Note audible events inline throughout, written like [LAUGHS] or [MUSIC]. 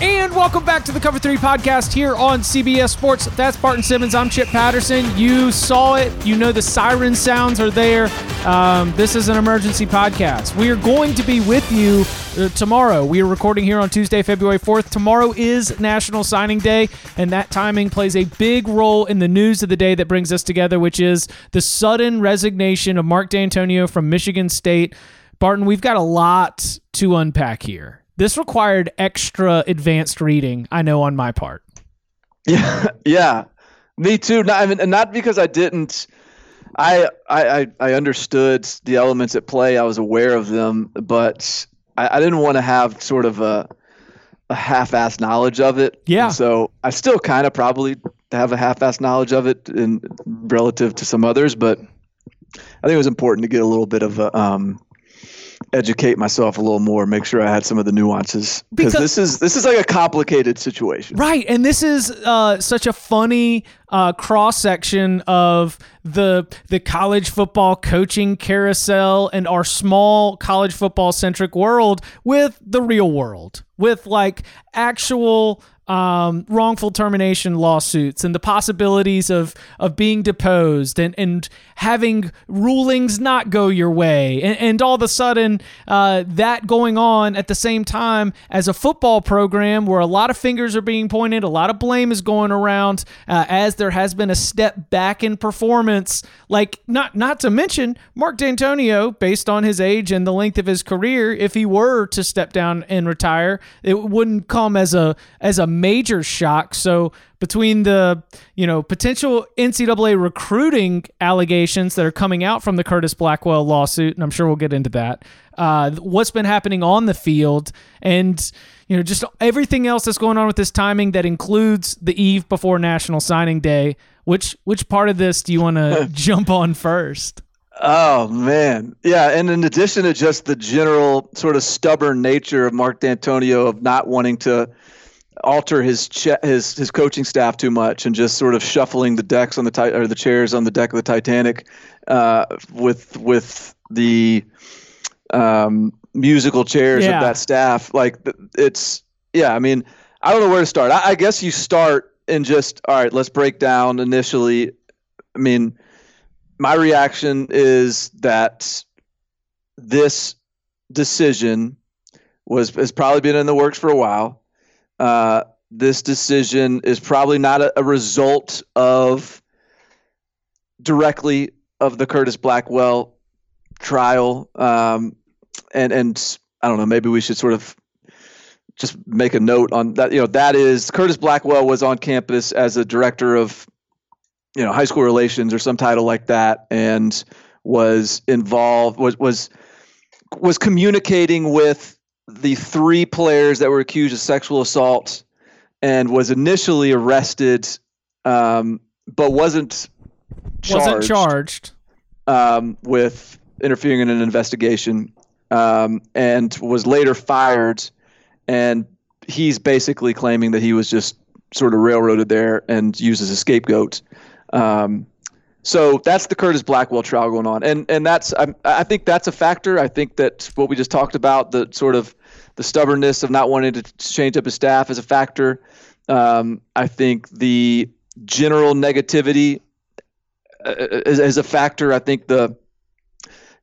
And welcome back to the Cover 3 podcast here on CBS Sports. That's Barton Simmons. I'm Chip Patterson. You saw it. You know the siren sounds are there. Um, this is an emergency podcast. We are going to be with you uh, tomorrow. We are recording here on Tuesday, February 4th. Tomorrow is National Signing Day, and that timing plays a big role in the news of the day that brings us together, which is the sudden resignation of Mark Dantonio from Michigan State. Barton, we've got a lot to unpack here. This required extra advanced reading, I know, on my part. [LAUGHS] Yeah, yeah, me too. Not, I mean, not because I didn't. I, I I understood the elements at play. I was aware of them, but I, I didn't want to have sort of a a half-assed knowledge of it. Yeah. And so I still kind of probably have a half-assed knowledge of it in relative to some others, but I think it was important to get a little bit of a, um, educate myself a little more, make sure I had some of the nuances because this is this is like a complicated situation. Right, and this is uh, such a funny uh, cross section of the the college football coaching carousel and our small college football centric world with the real world, with like actual um, wrongful termination lawsuits and the possibilities of of being deposed and and having rulings not go your way. And, and all of a sudden uh, that going on at the same time as a football program where a lot of fingers are being pointed a lot of blame is going around uh, as there has been a step back in performance. Like not not to mention Mark Dantonio based on his age and the length of his career if he were to step down and retire it wouldn't come as a as a major shock. So between the you know potential NCAA recruiting allegations that are coming out from the Curtis Blackwell lawsuit, and I'm sure we'll get into that. Uh, what's been happening on the field, and you know just everything else that's going on with this timing that includes the eve before National Signing Day. Which which part of this do you want to [LAUGHS] jump on first? Oh man, yeah. And in addition to just the general sort of stubborn nature of Mark Dantonio of not wanting to alter his his his coaching staff too much and just sort of shuffling the decks on the ti- or the chairs on the deck of the Titanic uh, with with the um, musical chairs Yeah. of that staff. Like it's yeah. I mean, I don't know where to start. I, I guess you start and just all right. Let's break down initially. I mean, my reaction is that this decision was has probably been in the works for a while. Uh, this decision is probably not a, a result of directly of the Curtis Blackwell trial. Um, and and I don't know, maybe we should sort of just make a note on that. You know, that is Curtis Blackwell was on campus as a director of you know high school relations or some title like that, and was involved was was was communicating with the three players that were accused of sexual assault and was initially arrested um, but wasn't charged, Wasn't charged. Um, with interfering in an investigation um, and was later fired and he's basically claiming that he was just sort of railroaded there and used as a scapegoat um, so that's the Curtis Blackwell trial going on, and and that's I, I think that's a factor. I think that what we just talked about, the sort of the stubbornness of not wanting to change up his staff, is a factor. Um, I think the general negativity uh, is, is a factor. I think the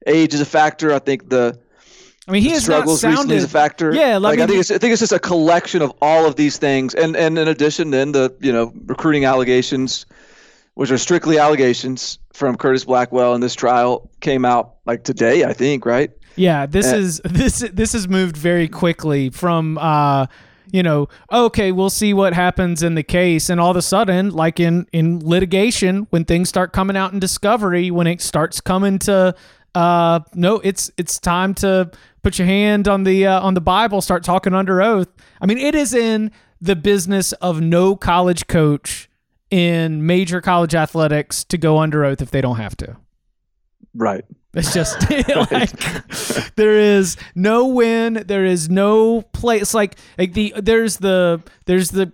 age is a factor. I think the I mean, he has not struggles recently as a factor. Yeah, like mean, I think it's I think it's just a collection of all of these things, and and in addition, then the you know recruiting allegations, which are strictly allegations from Curtis Blackwell in this trial, came out like today, I think, right? Yeah, this Uh, is this this has moved very quickly from uh you know, okay, we'll see what happens in the case and all of a sudden like in in litigation when things start coming out in discovery when it starts coming to uh no, it's it's time to put your hand on the uh, on the Bible, start talking under oath. I mean, it is in the business of no college coach in major college athletics to go under oath if they don't have to. Right. It's just [LAUGHS] [LAUGHS] like there is no win. There is no play. It's like like the there's the there's the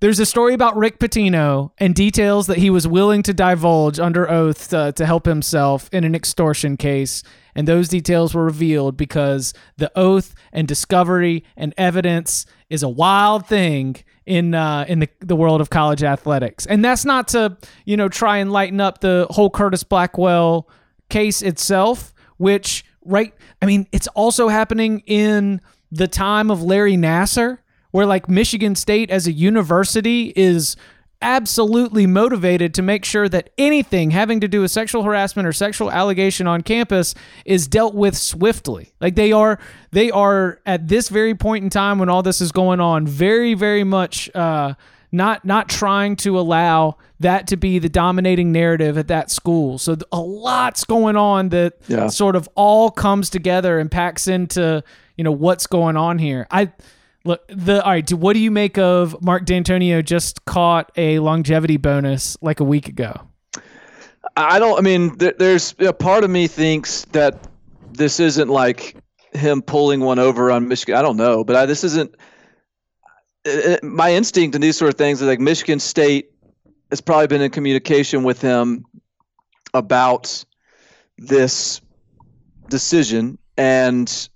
there's a story about Rick Pitino and details that he was willing to divulge under oath to, to help himself in an extortion case. And those details were revealed because the oath and discovery and evidence is a wild thing in uh, in the, the world of college athletics. And that's not to, you know, try and lighten up the whole Curtis Blackwell case itself, which right I mean, it's also happening in the time of Larry Nassar, where like Michigan State as a university is absolutely motivated to make sure that anything having to do with sexual harassment or sexual allegation on campus is dealt with swiftly. Like they are they are at this very point in time when all this is going on very very much uh not not trying to allow that to be the dominating narrative at that school. So a lot's going on that Yeah. sort of all comes together and packs into you know what's going on here. I look the all right. What do you make of Mark Dantonio just caught a longevity bonus like a week ago? I don't. I mean, there, there's a part of me thinks that this isn't like him pulling one over on Michigan. I don't know, but I, this isn't. uh, my instinct in these sort of things is like Michigan State has probably been in communication with him about this decision, and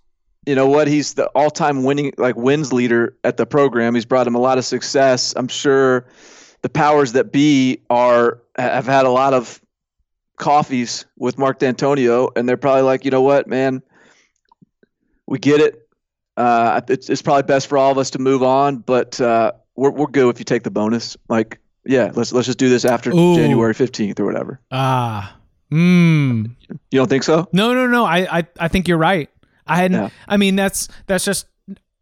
you know what? He's the all-time winning like wins leader at the program. He's brought him a lot of success. I'm sure the powers that be are have had a lot of coffees with Mark Dantonio, and they're probably like, you know what, man, we get it. Uh, it's, it's probably best for all of us to move on, but uh, we're we're good if you take the bonus. Like, yeah, let's let's just do this after Ooh. January fifteenth or whatever. Ah, mm. You don't think so? No, no, no. I, I, I think you're right. I hadn't. Yeah. I mean, that's that's just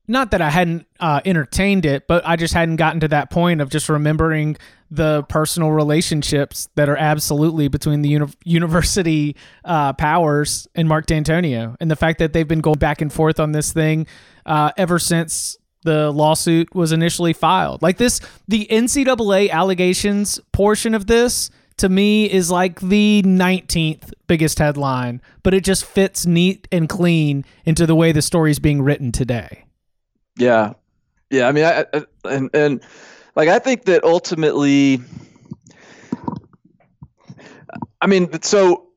not that I hadn't uh, entertained it, but I just hadn't gotten to that point of just remembering the personal relationships that are absolutely between the uni- university uh, powers and Mark Dantonio, and the fact that they've been going back and forth on this thing uh, ever since the lawsuit was initially filed. Like this, the NCAA allegations portion of this to me is like the 19th biggest headline, but it just fits neat and clean into the way the story is being written today. Yeah, yeah. I mean, I, I and and like I think that ultimately, I mean, so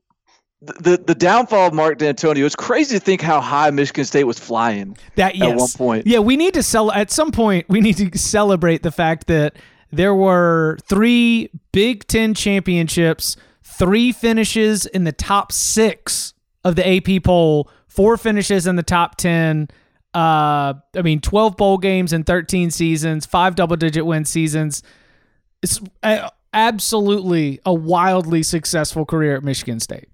the the downfall of Mark Dantonio. It's crazy to think how high Michigan State was flying. That yes. At one point. Yeah, we need to sell at some point we need to celebrate the fact that there were 3 Big 10 championships, 3 finishes in the top 6 of the AP poll, 4 finishes in the top 10. Uh I mean 12 bowl games in 13 seasons, 5 double digit win seasons. It's a, absolutely a wildly successful career at Michigan State.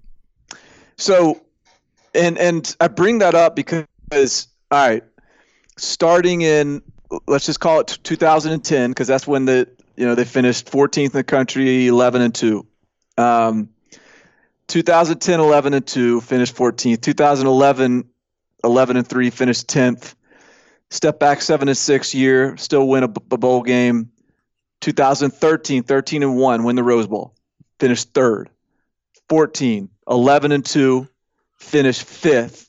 So, and and I bring that up because all right, starting in let's just call it 2010 because that's when the you know they finished 14th in the country, 11 and two. Um, 2010, 11 and two, finished 14th. 2011, 11 and three, finished 10th. Step back seven and six year, still win a, a bowl game. 2013, 13 and one, win the Rose Bowl, finished third. 14, 11 and 2, finish 5th.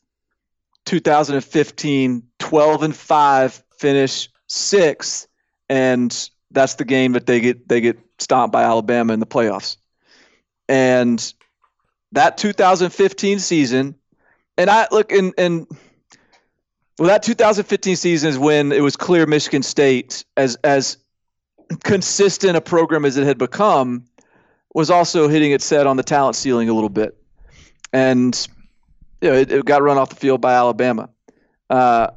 2015, 12 and 5, finish 6th, and that's the game that they get they get stomped by Alabama in the playoffs. And that 2015 season, and I look and and well that 2015 season is when it was clear Michigan State as as consistent a program as it had become was also hitting its set on the talent ceiling a little bit. And you know, it, it got run off the field by Alabama. Uh,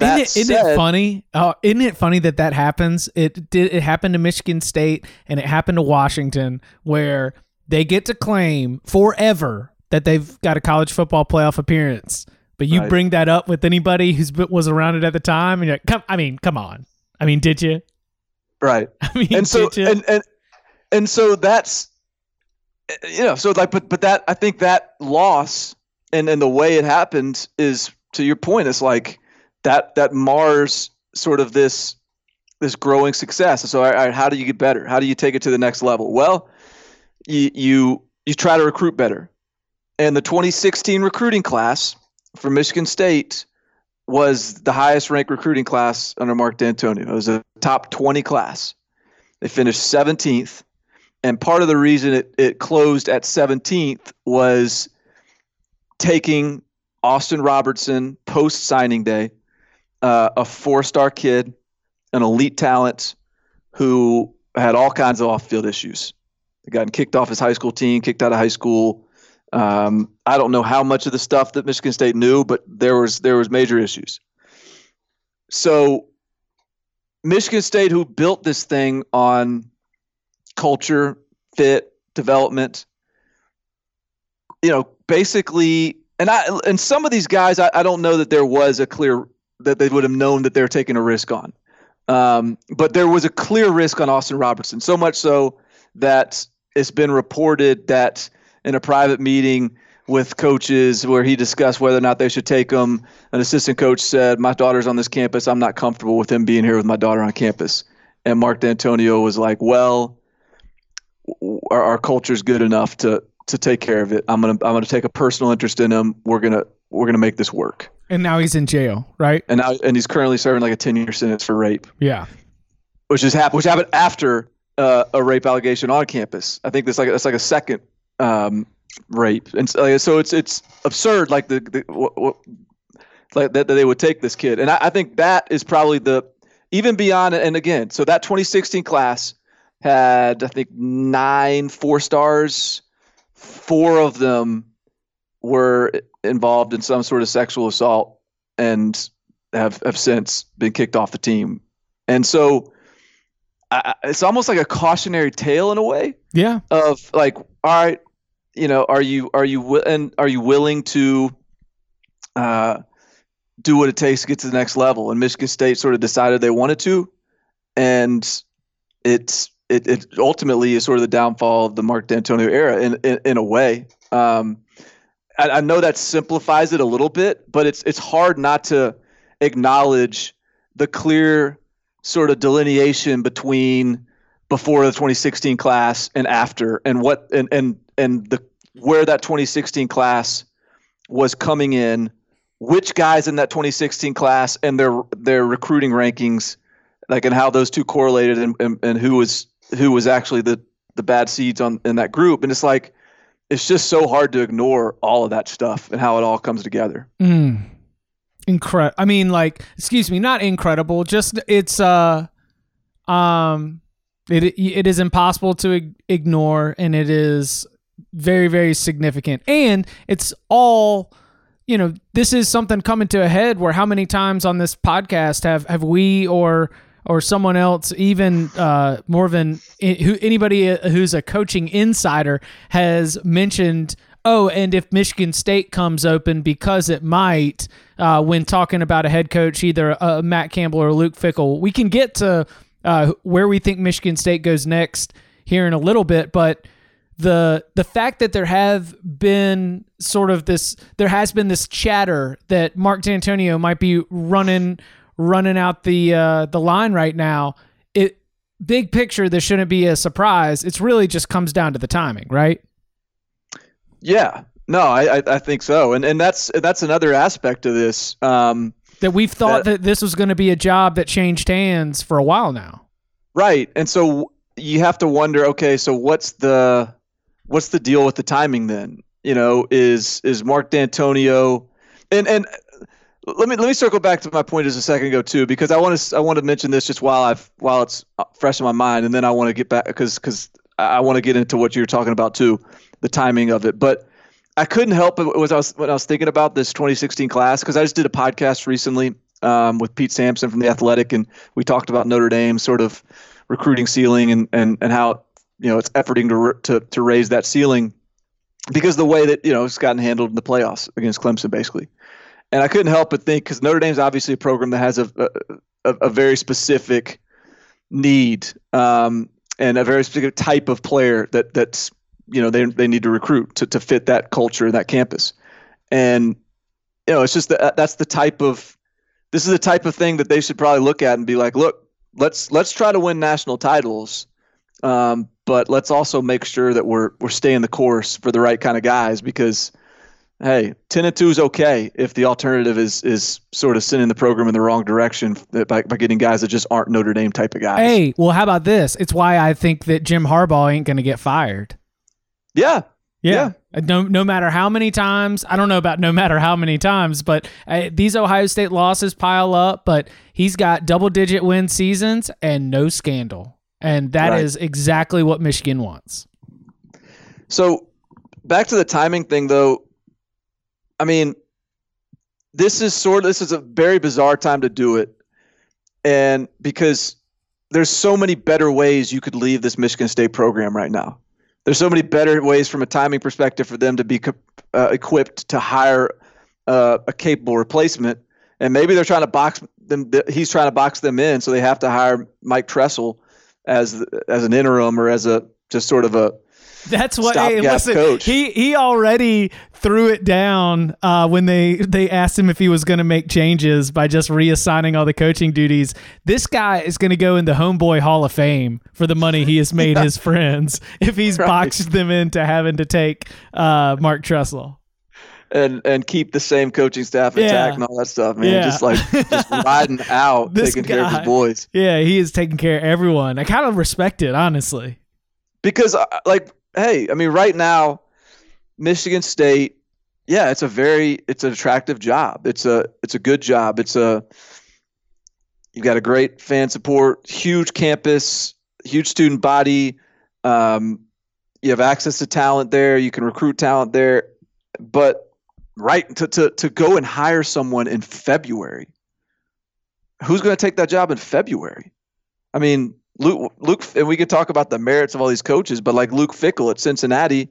that Isn't, it, isn't it funny? Uh, isn't it funny that that happens? It did. It happened to Michigan State and it happened to Washington, where they get to claim forever that they've got a college football playoff appearance. But you Right. bring that up with anybody who's was around it at the time, and you're like, come. I mean, come on. I mean, did you? right? [LAUGHS] I mean, and so and, and and so that's you know so like but but that i think that loss and and the way it happened is to your point it's like that that mars sort of this this growing success. So all right, how do you get better? How do you take it to the next level? Well you you you try to recruit better. And the 2016 recruiting class for michigan state was the highest ranked recruiting class under mark dantonio. It was a top 20 class. They finished 17th. And part of the reason it, it closed at 17th was taking Austin Robertson post signing day, uh, a four star kid, an elite talent who had all kinds of off field issues. He got kicked off his high school team, kicked out of high school. Um, I don't know how much of the stuff that Michigan State knew, but there was there was major issues. So Michigan State, who built this thing on culture, fit, development, you know, basically, and I and some of these guys, I, I don't know that there was a clear that they would have known that they're taking a risk on, um, but there was a clear risk on Austin Robertson. So much so that it's been reported that in a private meeting with coaches where he discussed whether or not they should take him. An assistant coach said, "My daughter's on this campus. I'm not comfortable with him being here with my daughter on campus." And Mark Dantonio was like, "Well, our, our culture's good enough to to take care of it. I'm gonna I'm gonna take a personal interest in him. We're gonna we're gonna make this work." And now he's in jail, right? And now and he's currently serving like a 10 year sentence for rape, Yeah. which is hap- which happened after uh, a rape allegation on campus. I think that's like that's like a second um, rape, and so, so it's it's absurd. Like the, the what, what, like that, that they would take this kid, and I, I think that is probably the even beyond. And again, so that 2016 class had I think nine four stars. Four of them were involved in some sort of sexual assault and have have since been kicked off the team. And so I, it's almost like a cautionary tale in a way Yeah. of like, all right, you know, are you are you and are you willing to uh, do what it takes to get to the next level? And Michigan State sort of decided they wanted to, and it's it, it ultimately is sort of the downfall of the Mark Dantonio era in in, in a way. Um, I, I know that simplifies it a little bit, but it's it's hard not to acknowledge the clear sort of delineation between before the 2016 class and after and what and and and the where that 2016 class was coming in which guys in that 2016 class and their their recruiting rankings like and how those two correlated and, and, and who was who was actually the the bad seeds on in that group. And it's like it's just so hard to ignore all of that stuff and how it all comes together Mm. Incredible. I mean, like, excuse me, not incredible. Just it's uh, um, it it is impossible to ignore, and it is very very significant, and it's all. You know, this is something coming to a head. Where how many times on this podcast have have we or or someone else, even uh, than who anybody who's a coaching insider, has mentioned oh, and if Michigan State comes open because it might, uh, when talking about a head coach, either uh, Matt Campbell or Luke Fickell, we can get to uh, where we think Michigan State goes next here in a little bit, but the the fact that there have been sort of this there has been this chatter that Mark Dantonio might be running running out the uh, the line right now. It big picture, this shouldn't be a surprise. It's really just comes down to the timing, right? yeah no i i, I think so and and that's that's another aspect of this um That we've thought That- that this was going to be a job that changed hands for a while now. Right. And so you have to wonder, okay, so what's the what's the deal with the timing then? You know, is is Mark Dantonio and and let me let me circle back to my point just a second ago too because I want to I want to mention this just while I've while it's fresh in my mind and then I want to get back because because I want to get into what you're talking about too, the timing of it. But I couldn't help it was I was when I was thinking about this 2016 class because I just did a podcast recently um, with Pete Sampson from the Athletic, and we talked about Notre Dame sort of recruiting ceiling and and and how you know it's efforting to to to raise that ceiling because the way that you know it's gotten handled in the playoffs against Clemson, basically. And I couldn't help but think because Notre Dame's obviously a program that has a a, a very specific need um, and a very specific type of player that that's you know they they need to recruit to to fit that culture and that campus, and you know it's just that that's the type of this is the type of thing that they should probably look at and be like, look, let's let's try to win national titles, um, but let's also make sure that we're we're staying the course for the right kind of guys because hey, ten and two is okay if the alternative is is sort of sending the program in the wrong direction by, by getting guys that just aren't Notre Dame type of guys. Hey, well, how about this? It's why I think that Jim Harbaugh ain't going to get fired. Yeah. Yeah. yeah. No, no matter how many times, I don't know about no matter how many times, but uh, these Ohio State losses pile up. But he's got double digit win seasons and no scandal. And that right. is exactly what Michigan wants. So back to the timing thing, though. I mean, this is sort of this is a very bizarre time to do it, and because there's so many better ways you could leave this Michigan State program right now there's so many better ways from a timing perspective for them to be uh, equipped to hire uh, a capable replacement. And maybe they're trying to box them. He's trying to box them in, so they have to hire Mike Tressel as as an interim or as a just sort of a that's what. Hey, listen, coach. he he already threw it down uh, when they they asked him if he was going to make changes by just reassigning all the coaching duties. This guy is going to go in the Homeboy Hall of Fame for the money he has made [LAUGHS] yeah. his friends [LAUGHS] if he's right. boxed them into having to take uh, Mark Tressel and and keep the same coaching staff intact yeah. and all that stuff, man. Yeah. Just like just [LAUGHS] riding out, taking guy, care of his boys. Yeah, he is taking care of everyone. I kind of respect it, honestly. Because uh, like hey, I mean, right now, Michigan State, yeah, it's a very it's an attractive job. It's a it's a good job. It's a you've got a great fan support, huge campus, huge student body. Um, you have access to talent there. You can recruit talent there, but right to to to go and hire someone in February. Who's going to take that job in February? I mean, Luke, Luke, and we could talk about the merits of all these coaches, but like Luke Fickell at Cincinnati,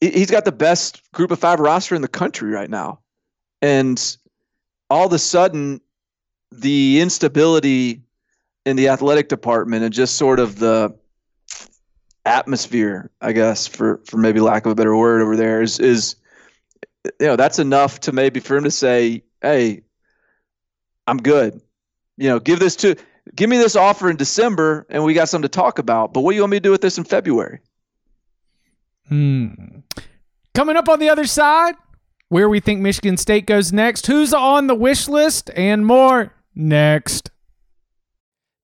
he's got the best group of five roster in the country right now. And all of a sudden, the instability in the athletic department and just sort of the atmosphere, I guess, for, for maybe lack of a better word over there is, is, you know, that's enough to maybe for him to say, Hey, I'm good. You know, give this to, give me this offer in December and we got something to talk about. But what do you want me to do with this in February? Hmm. Coming up on the other side, where we think Michigan State goes next, who's on the wish list, and more next.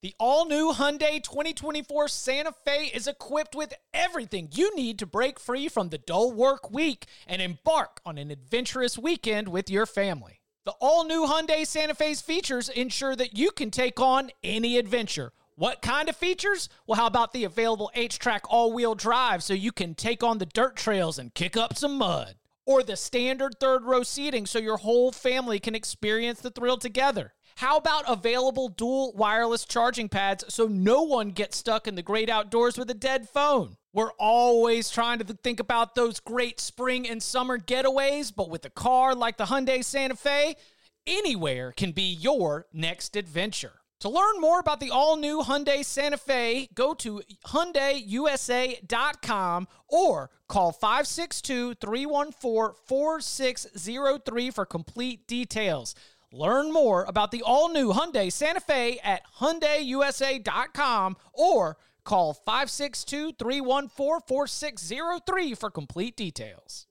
The all new Hyundai 2024 Santa Fe is equipped with everything you need to break free from the dull work week and embark on an adventurous weekend with your family. The all new Hyundai Santa Fe's features ensure that you can take on any adventure. What kind of features? Well, how about the available H-Track all-wheel drive so you can take on the dirt trails and kick up some mud? Or the standard third row seating so your whole family can experience the thrill together? How about available dual wireless charging pads so no one gets stuck in the great outdoors with a dead phone? We're always trying to think about those great spring and summer getaways, but with a car like the Hyundai Santa Fe, anywhere can be your next adventure. To learn more about the all-new Hyundai Santa Fe, go to hyundaiusa.com or call 562-314-4603 for complete details. Learn more about the all-new Hyundai Santa Fe at hyundaiusa.com or Call 562 314 4603 for complete details.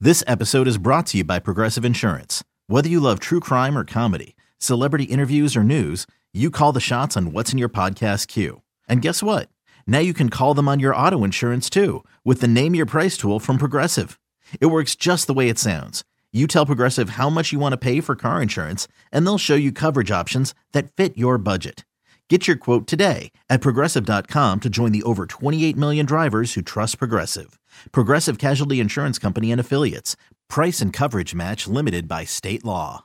This episode is brought to you by Progressive Insurance. Whether you love true crime or comedy, celebrity interviews or news, you call the shots on What's in Your Podcast queue. And guess what? Now you can call them on your auto insurance too with the Name Your Price tool from Progressive. It works just the way it sounds. You tell Progressive how much you want to pay for car insurance, and they'll show you coverage options that fit your budget. Get your quote today at progressive.com to join the over 28 million drivers who trust Progressive. Progressive Casualty Insurance Company and Affiliates. Price and coverage match limited by state law.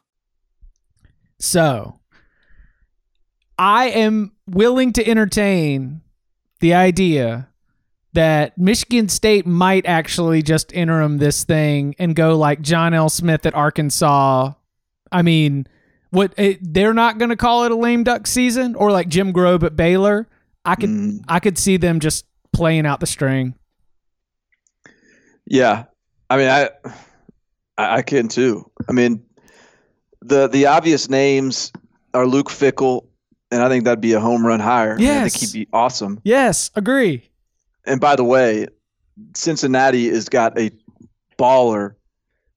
So, I am willing to entertain the idea that Michigan State might actually just interim this thing and go like John L. Smith at Arkansas. I mean, what it, they're not going to call it a lame duck season or like Jim Grobe at Baylor. I could Mm. I could see them just playing out the string. Yeah, I mean, I, I can too. I mean, the the obvious names are Luke Fickell, and I think that'd be a home run hire. Mean, I Yes. think he'd be awesome. Yes, agree. And by the way, Cincinnati has got a baller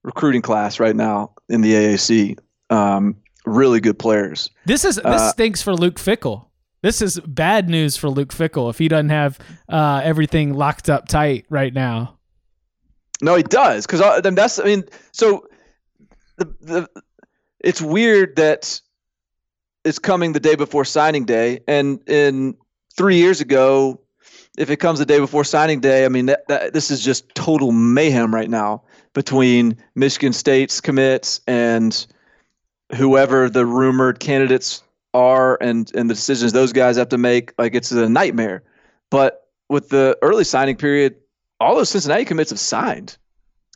recruiting class right now in the AAC. Um, really good players. This is this Uh, stinks for Luke Fickell. This is bad news for Luke Fickell if he doesn't have uh, everything locked up tight right now. No, he does because then that's. I mean, so the the it's weird that it's coming the day before signing day, and in three years ago, if it comes the day before signing day, I mean, that, that this is just total mayhem right now between Michigan State's commits and whoever the rumored candidates are, and and the decisions those guys have to make. Like it's a nightmare. But with the early signing period, all those Cincinnati commits have signed.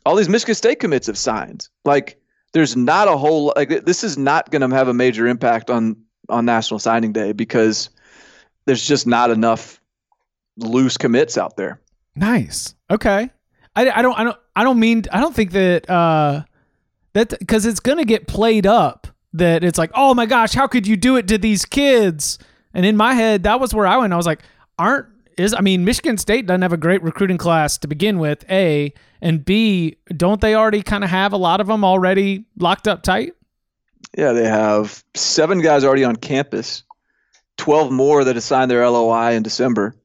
All these Michigan State commits have signed. Like there's not a whole like this is not going to have a major impact on on National Signing Day because there's just not enough loose commits out there. Nice. Okay. I, I don't I don't I don't mean I don't think that uh that because it's gonna get played up that it's like oh my gosh how could you do it to these kids and in my head that was where I went I was like aren't is I mean Michigan State doesn't have a great recruiting class to begin with a and b don't they already kind of have a lot of them already locked up tight Yeah, they have seven guys already on campus, twelve more that assigned their LOI in December.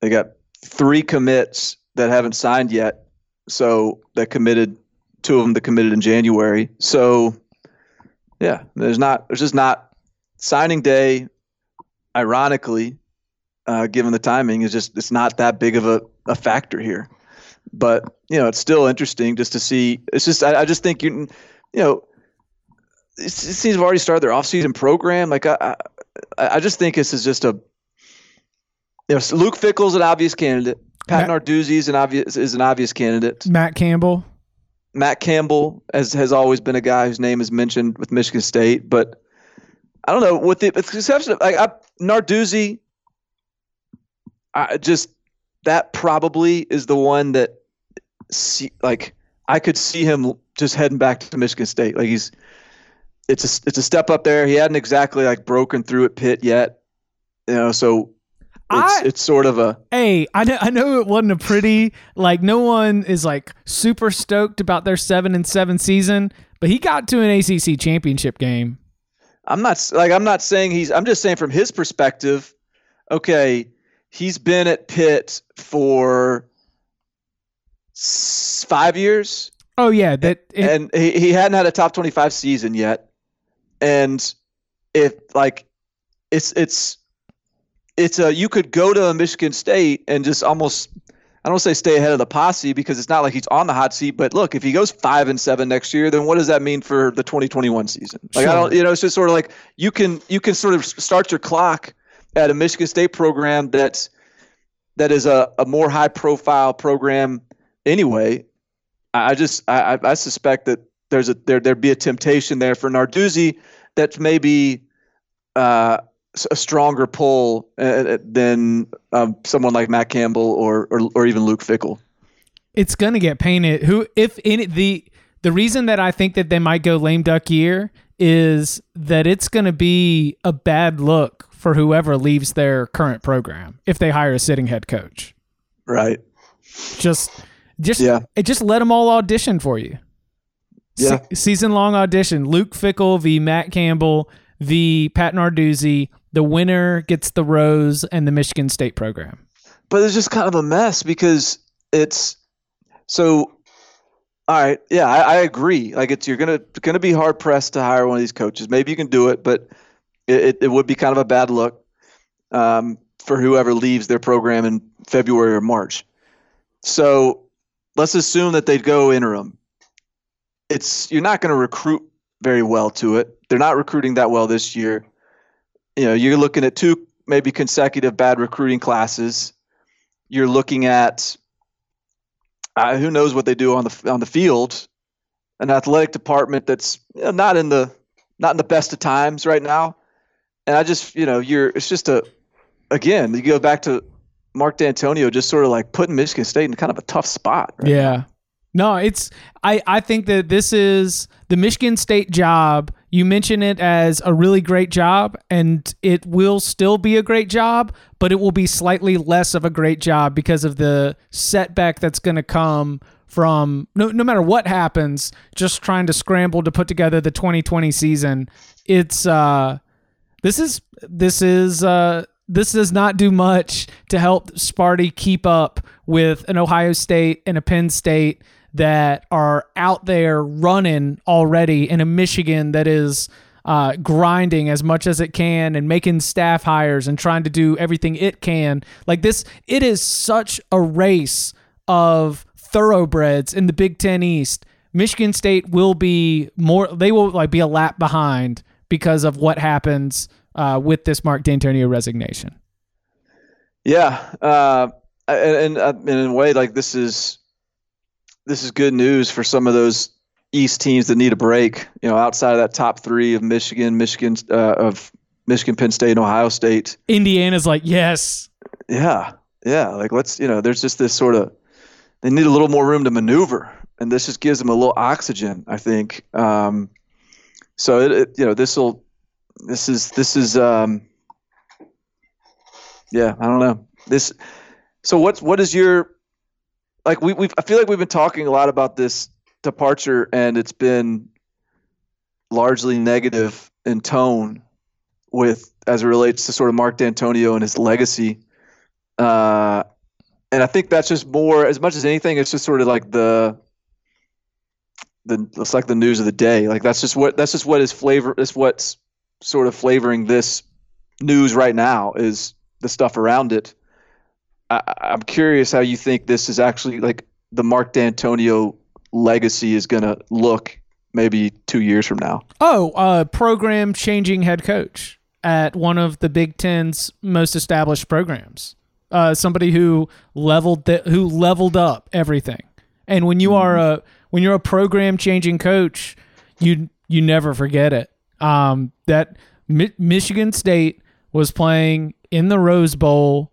They got three commits that haven't signed yet, so that committed. Two of them that committed in January. So, yeah, there's not. There's just not signing day. Ironically, uh, given the timing, is just it's not that big of a, a factor here. But you know, it's still interesting just to see. It's just I, I just think you you know it seems have already started their offseason program. Like I, I, I just think this is just a. You know, Luke Fickell's an obvious candidate. Pat Matt- Narduzzi is an obvious is an obvious candidate. Matt Campbell Matt Campbell has has always been a guy whose name is mentioned with Michigan State, but I don't know with the with the exception of like I, Narduzzi. I just that probably is the one that see like I could see him just heading back to Michigan State. Like he's it's a it's a step up there. He hadn't exactly like broken through at Pitt yet, you know. So it's I- it's sort of a Hey, I know, I know it wasn't a pretty like no one is like super stoked about their seven and seven season, but he got to an ACC championship game. I'm not like I'm not saying he's. I'm just saying from his perspective. Okay, he's been at Pitt for s- five years, Oh yeah, that it, and he, he hadn't had a top 25 season yet. And if like, it's it's it's a you could go to Michigan State and just almost. I don't say stay ahead of the posse because it's not like he's on the hot seat. But look, if he goes five and seven next year, then what does that mean for the 2021 season? Like I Sure. don't, you know, it's just sort of like you can you can sort of start your clock at a Michigan State program that's that is a, a more high profile program anyway. I I just I, I I suspect that there's a there there'd be a temptation there for Narduzzi that's maybe uh, a stronger pull uh, than um, someone like Matt Campbell or, or or even Luke Fickell. it's gonna get painted. Who, if any, the the reason that I think that they might go lame duck year is that it's gonna be a bad look for whoever leaves their current program if they hire a sitting head coach. Right. Just, just, Yeah. just let them all audition for you. Yeah. season long audition. Luke Fickell v. Matt Campbell v. Pat Narduzzi. The winner gets the rose and the Michigan State program. but it's just kind of a mess because it's so all right yeah I, I agree like it's you're gonna gonna be hard pressed to hire one of these coaches maybe you can do it but it, it, would be kind of a bad look um, for whoever leaves their program in february or march So let's assume that they'd go interim. It's you're not going to recruit very well to it. They're not recruiting that well this year. You know, you're looking at two maybe consecutive bad recruiting classes. You're looking at uh, who knows what they do on the on the field, an athletic department that's you know, not in the not in the best of times right now. And I just, you know, you're it's just a again, you go back to Mark Dantonio just sort of like putting Michigan State in kind of a tough spot. Right yeah. now. No, it's I I think that this is the Michigan State job. You mention it as a really great job and it will still be a great job, but it will be slightly less of a great job because of the setback that's going to come from no no matter what happens, just trying to scramble to put together the 2020 season. It's uh this is this is uh this does not do much to help Sparty keep up with an Ohio State and a Penn State that are out there running already in a Michigan that is uh, grinding as much as it can and making staff hires and trying to do everything it can. Like this, it is such a race of thoroughbreds in the Big Ten East. Michigan State will be more; they will like be a lap behind because of what happens uh, with this Mark Dantonio resignation. Yeah, uh, and, and uh, in a way, like this is this is good news for some of those East teams that need a break. You know, outside of that top three of Michigan, Michigan uh, of Michigan, Penn State, and Ohio State. Indiana's like, yes, Yeah, yeah. Like let's you know, there's just this sort of they need a little more room to maneuver, and this just gives them a little oxygen. I think. Um, so it, it you know this will this is this is um, yeah I don't know this. So what's what is your like we we I feel like we've been talking a lot about this departure and it's been largely negative in tone with as it relates to sort of Mark Dantonio and his legacy. Uh, and I think that's just more as much as anything. It's just sort of like the the it's like the news of the day. Like that's just what that's just what is flavor. Is what's sort of flavoring this news right now is the stuff around it. I, I'm curious how you think this is actually like the Mark Dantonio legacy is going to look maybe two years from now. Oh, uh, program changing head coach at one of the Big Ten's most established programs. Uh, somebody who leveled who leveled up everything. And when you are a when you're a program changing coach, you you never forget it. Um, that Mi- Michigan State was playing in the Rose Bowl.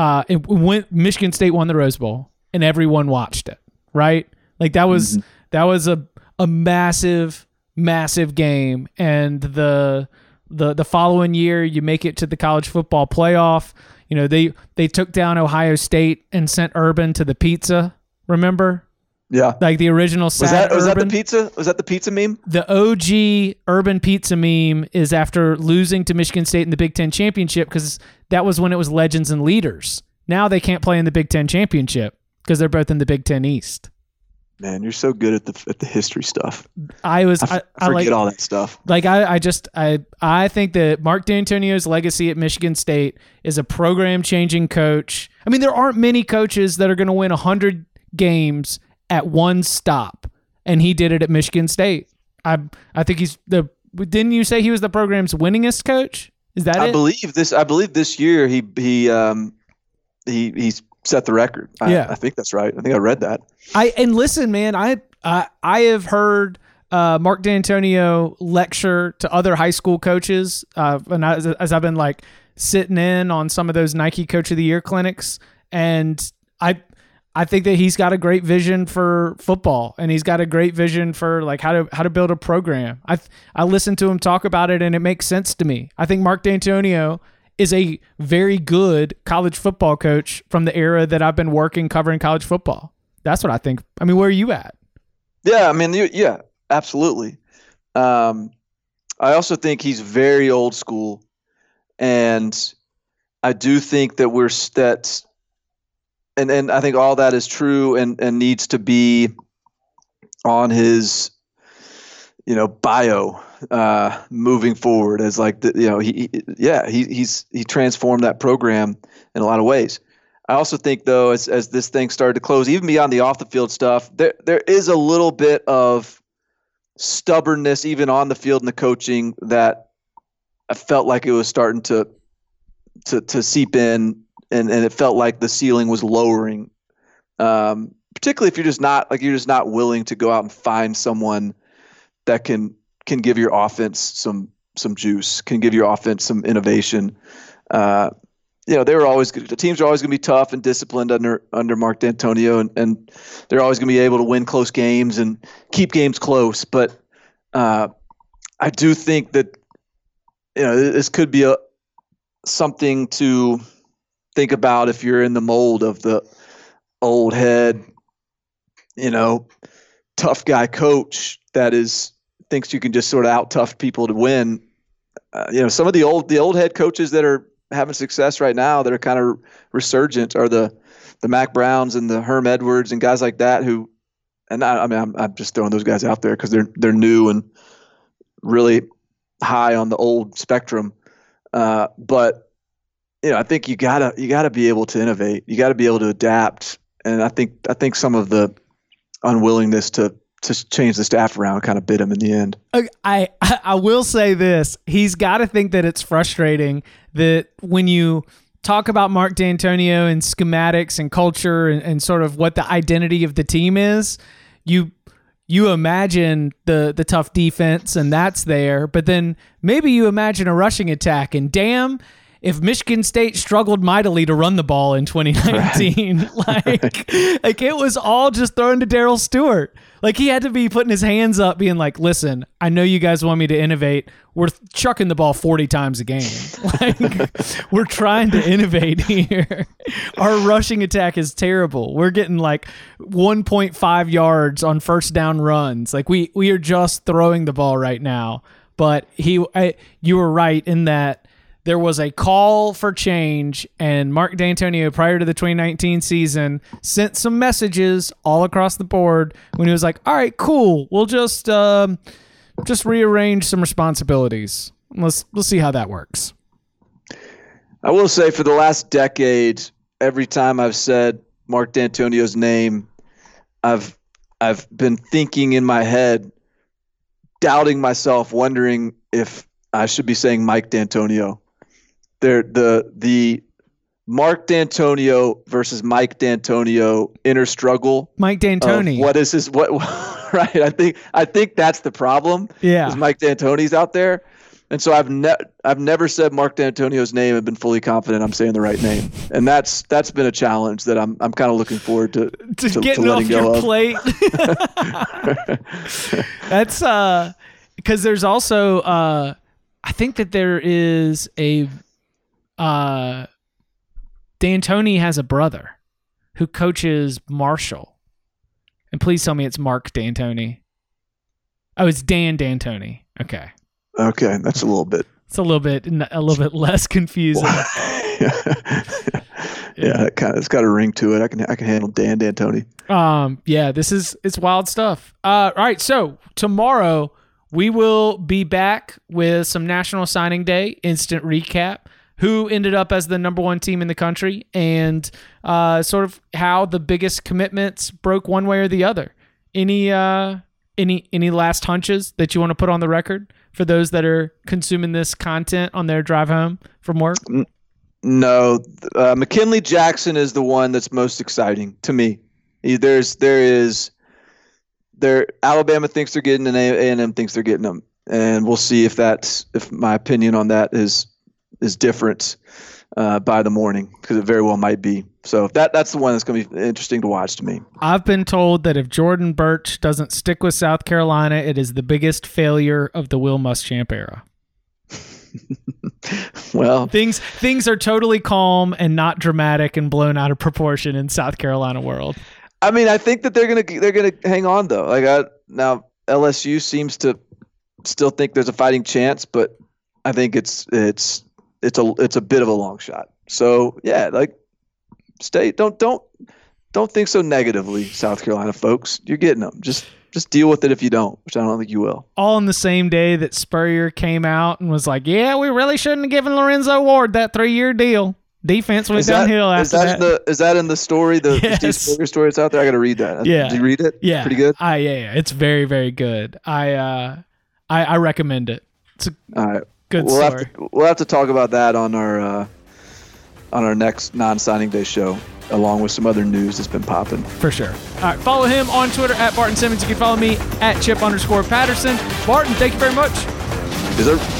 Uh, it went Michigan State won the Rose Bowl, and everyone watched it. Right, like that was that was a a massive massive game, and the the the following year you make it to the college football playoff. You know they they took down Ohio State and sent Urban to the pizza. Remember, Yeah. like the original. Was that was that the Urban? pizza? Was that the pizza meme? the OG Urban Pizza meme is after losing to Michigan State in the Big Ten championship because that was when it was legends and leaders. Now they can't play in the Big Ten championship because they're both in the Big Ten East. Man, you're so good at the at the history stuff. I was I, f- I, I I forget like all that stuff. like I, I just I I think that Mark Dantonio's legacy at Michigan State is a program changing coach. I mean, there aren't many coaches that are going to win hundred games at one stop, and he did it at Michigan State. I I think he's the. Didn't you say he was the program's winningest coach? Is that I it? believe this. I believe this year he he um he he's set the record. I, Yeah. I think that's right. I think I read that. I and listen, man, I I, I have heard uh, Mark Dantonio lecture to other high school coaches, uh, and as, as I've been like sitting in on some of those Nike Coach of the Year clinics, and I I think that he's got a great vision for football, and he's got a great vision for like how to how to build a program. I I listened to him talk about it, and it makes sense to me. I think Mark Dantonio is a very good college football coach from the era that I've been working covering college football. That's what I think. I mean, where are you at? Yeah, I mean, you, yeah, absolutely. Um, I also think he's very old school, and I do think that we're that, and and I think all that is true and and needs to be on his, you know, bio uh, moving forward as like the, you know he, he yeah he he's he transformed that program in a lot of ways. I also think though, as as this thing started to close, even beyond the off the field stuff, there there is a little bit of stubbornness even on the field and the coaching that I felt like it was starting to to to seep in, and and it felt like the ceiling was lowering. Um, particularly if you're just not like you're just not willing to go out and find someone that can can give your offense some some juice, can give your offense some innovation. Uh, you know, they were always the teams are always going to be tough and disciplined under under Mark Dantonio, and, and they're always going to be able to win close games and keep games close. But uh, I do think that you know this could be a something to think about if you're in the mold of the old head, you know, tough guy coach that is thinks you can just sort of out tough people to win. Uh, you know, some of the old the old head coaches that are having success right now that are kind of resurgent are the the Mack Browns and the Herm Edwards and guys like that who, and I, I mean I'm, I'm just throwing those guys out there because they're they're new and really high on the old spectrum. Uh, but you know, I think you gotta you gotta be able to innovate. You gotta be able to adapt. And I think I think some of the unwillingness to to change the staff around kind of bit him in the end. I [LAUGHS] I will say this: he's got to think that it's frustrating that when you talk about Mark Dantonio and schematics and culture and, and sort of what the identity of the team is, you you imagine the the tough defense and that's there, but then maybe you imagine a rushing attack and damn if Michigan State struggled mightily to run the ball in 2019, [LAUGHS] [LAUGHS] right. like like it was all just thrown to Darrell Stewart. Like he had to be putting his hands up, being like, "Listen, I know you guys want me to innovate. We're chucking the ball 40 times a game. [LAUGHS] Like we're trying to innovate here. Our rushing attack is terrible. We're getting like 1.5 yards on first down runs. Like we we are just throwing the ball right now." But he, I, you were right in that there was a call for change, and Mark Dantonio, prior to the 2019 season, sent some messages all across the board when he was like, "All right, cool, we'll just um, just rearrange some responsibilities. Let's let's see how that works." I will say, for the last decade, every time I've said Mark Dantonio's name, I've I've been thinking in my head, doubting myself, wondering if I should be saying Mike Dantonio there the the Mark Dantonio versus Mike Dantonio inner struggle. Mike D'Antoni. What is his what? [LAUGHS] right. I think I think that's the problem. Yeah. Is Mike D'Antoni's out there, and so I've ne- I've never said Mark Dantonio's name and been fully confident I'm saying the right name, and that's that's been a challenge that I'm I'm kind of looking forward to to, to getting to off your of. plate. [LAUGHS] that's uh, because there's also uh, I think that there is a uh, D'Antoni has a brother who coaches Marshall. And please tell me it's Mark D'Antoni. Oh, it's Dan D'Antoni. Okay. Okay, that's a little bit. It's a little bit a little bit less confusing. [LAUGHS] yeah, yeah it kind of, it's got a ring to it. I can I can handle Dan D'Antoni. Um, yeah, this is it's wild stuff. Uh, all right, so tomorrow we will be back with some National Signing Day instant recap who ended up as the number one team in the country and uh, sort of how the biggest commitments broke one way or the other. Any uh, any any last hunches that you want to put on the record for those that are consuming this content on their drive home from work? No, uh, McKinley Jackson is the one that's most exciting to me. There's there is there Alabama thinks they're getting and A and M thinks they're getting them, and we'll see if that's if my opinion on that is is different uh, by the morning because it very well might be. So that that's the one that's going to be interesting to watch to me. I've been told that if Jordan Burch doesn't stick with South Carolina, it is the biggest failure of the Will Muschamp era. [LAUGHS] well, things things are totally calm and not dramatic and blown out of proportion in South Carolina world. I mean, I think that they're gonna they're gonna hang on though. Like I, now, LSU seems to still think there's a fighting chance, but I think it's it's it's a it's a bit of a long shot. So yeah, like stay don't don't don't think so negatively, South Carolina folks. You're getting them. Just just deal with it if you don't, which I don't think you will. All on the same day that Spurrier came out and was like, "Yeah, we really shouldn't have given Lorenzo Ward that three year deal." Defense went Is that, downhill is after that, that. in the is that in the story the, the Yes. Steve Spurrier story that's out there? I got to read that. Yeah. Did you read it? yeah, pretty good. I yeah, yeah, it's very very good. I uh, I, I recommend it. It's a All right, good we'll story. have to we'll have to talk about that on our uh, on our next non-signing day show, along with some other news that's been popping. For sure. All right, follow him on Twitter at Barton Simmons. You can follow me at Chip underscore Patterson. Barton, thank you very much. Is there?